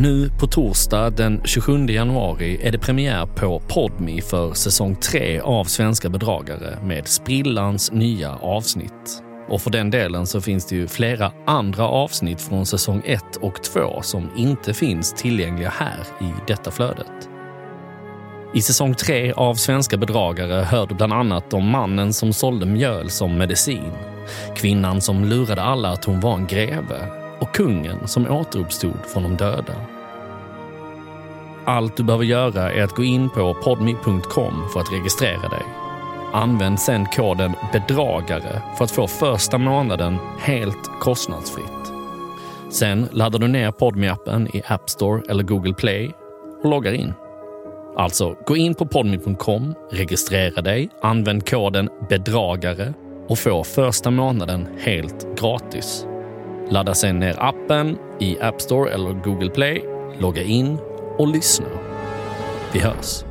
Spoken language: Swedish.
Nu på torsdag den 27 januari är det premiär på Podmi för säsong 3 av Svenska bedragare med sprillans nya avsnitt. Och för den delen så finns det ju flera andra avsnitt från säsong 1 och 2 som inte finns tillgängliga här i detta flödet. I säsong 3 av Svenska bedragare hör du bland annat om mannen som sålde mjöl som medicin, kvinnan som lurade alla att hon var en greve och kungen som återuppstod från de döda. Allt du behöver göra är att gå in på podmi.com för att registrera dig. Använd sedan koden BEDRAGARE för att få första månaden helt kostnadsfritt. Sen laddar du ner podmi appen i App Store eller Google Play och loggar in. Alltså, gå in på podmi.com, registrera dig, använd koden BEDRAGARE och få första månaden helt gratis. Ladda sen ner appen i App Store eller Google Play, logga in och lyssna. Vi hörs!